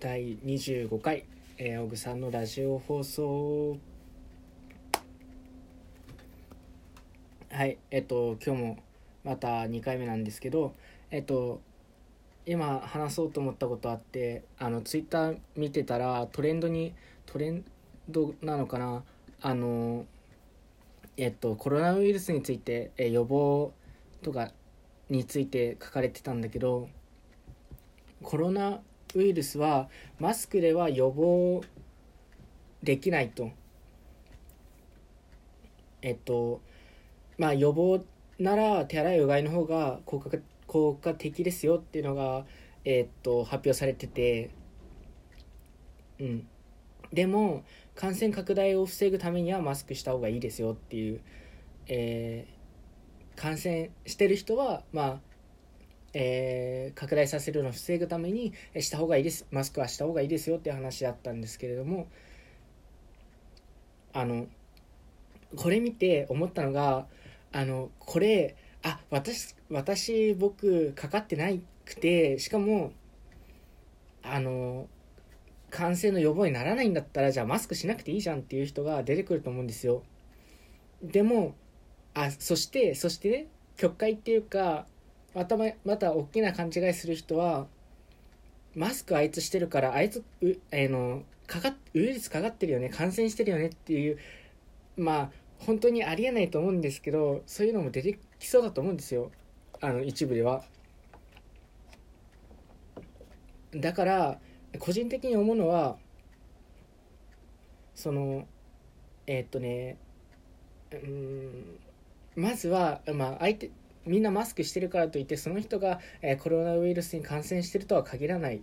第25回、えー、小草のラジオ放送。はいえっと今日もまた2回目なんですけどえっと今話そうと思ったことあってあのツイッター見てたらトレンドにトレンドなのかなあのえっとコロナウイルスについて、え予防とかについて書かれてたんだけどコロナウイルスはマスクでは予防できないと。えっとまあ予防なら手洗いうがいの方が効果効果的ですよっていうのが、えっと発表されてて。うん。でも感染拡大を防ぐためにはマスクした方がいいですよっていう、えー、感染してる人はまあえー、拡大させるのを防ぐためにした方がいいです。マスクはした方がいいですよっていう話だったんですけれどもあのこれ見て思ったのがあのこれあ私私僕かかってないくてしかもあの感染の予防にならないんだったらじゃあマスクしなくていいじゃんっていう人が出てくると思うんですよ。でもあそしてそしてね曲解っていうかまたまた大きな勘違いする人はマスクあいつしてるからあいつう、えー、のかかウイルスかかってるよね感染してるよねっていうまあ本当にありえないと思うんですけどそういうのも出てきそうだと思うんですよ。あの一部では。だから個人的に思うのはそのえー、っとねうんまずはまあ相手みんなマスクしてるからといってその人が、えコロナウイルスに感染してるとは限らない。っ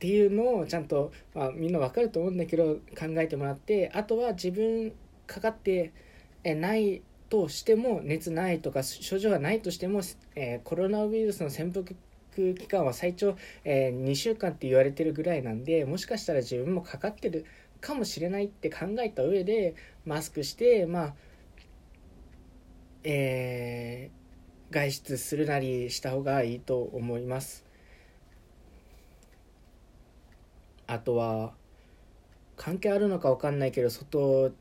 ていうのをちゃんと、まあ、みんな分かると思うんだけど考えてもらってあとは自分かかってえないとしても熱ないとか症状がないとしても、えー、コロナウイルスの潜伏期間は最長、えー、2週間って言われてるぐらいなんでもしかしたら自分もかかってるかもしれないって考えた上でマスクしてまあえー、外出するなりした方がいいと思います。あとは関係あるのか分かんないけど外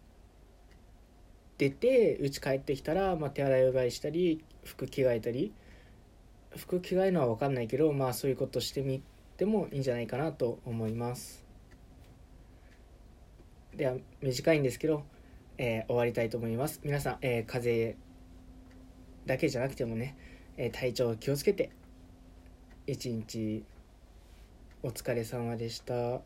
出て家帰ってきたら、まあ、手洗いうがいしたり服着替えたり。服着替えるのは分かんないけどまあそういうことしてみてもいいんじゃないかなと思います。では短いんですけど、えー、終わりたいと思います。皆さん、えー、風邪だけじゃなくてもね、え体調気をつけて一日お疲れ様でした。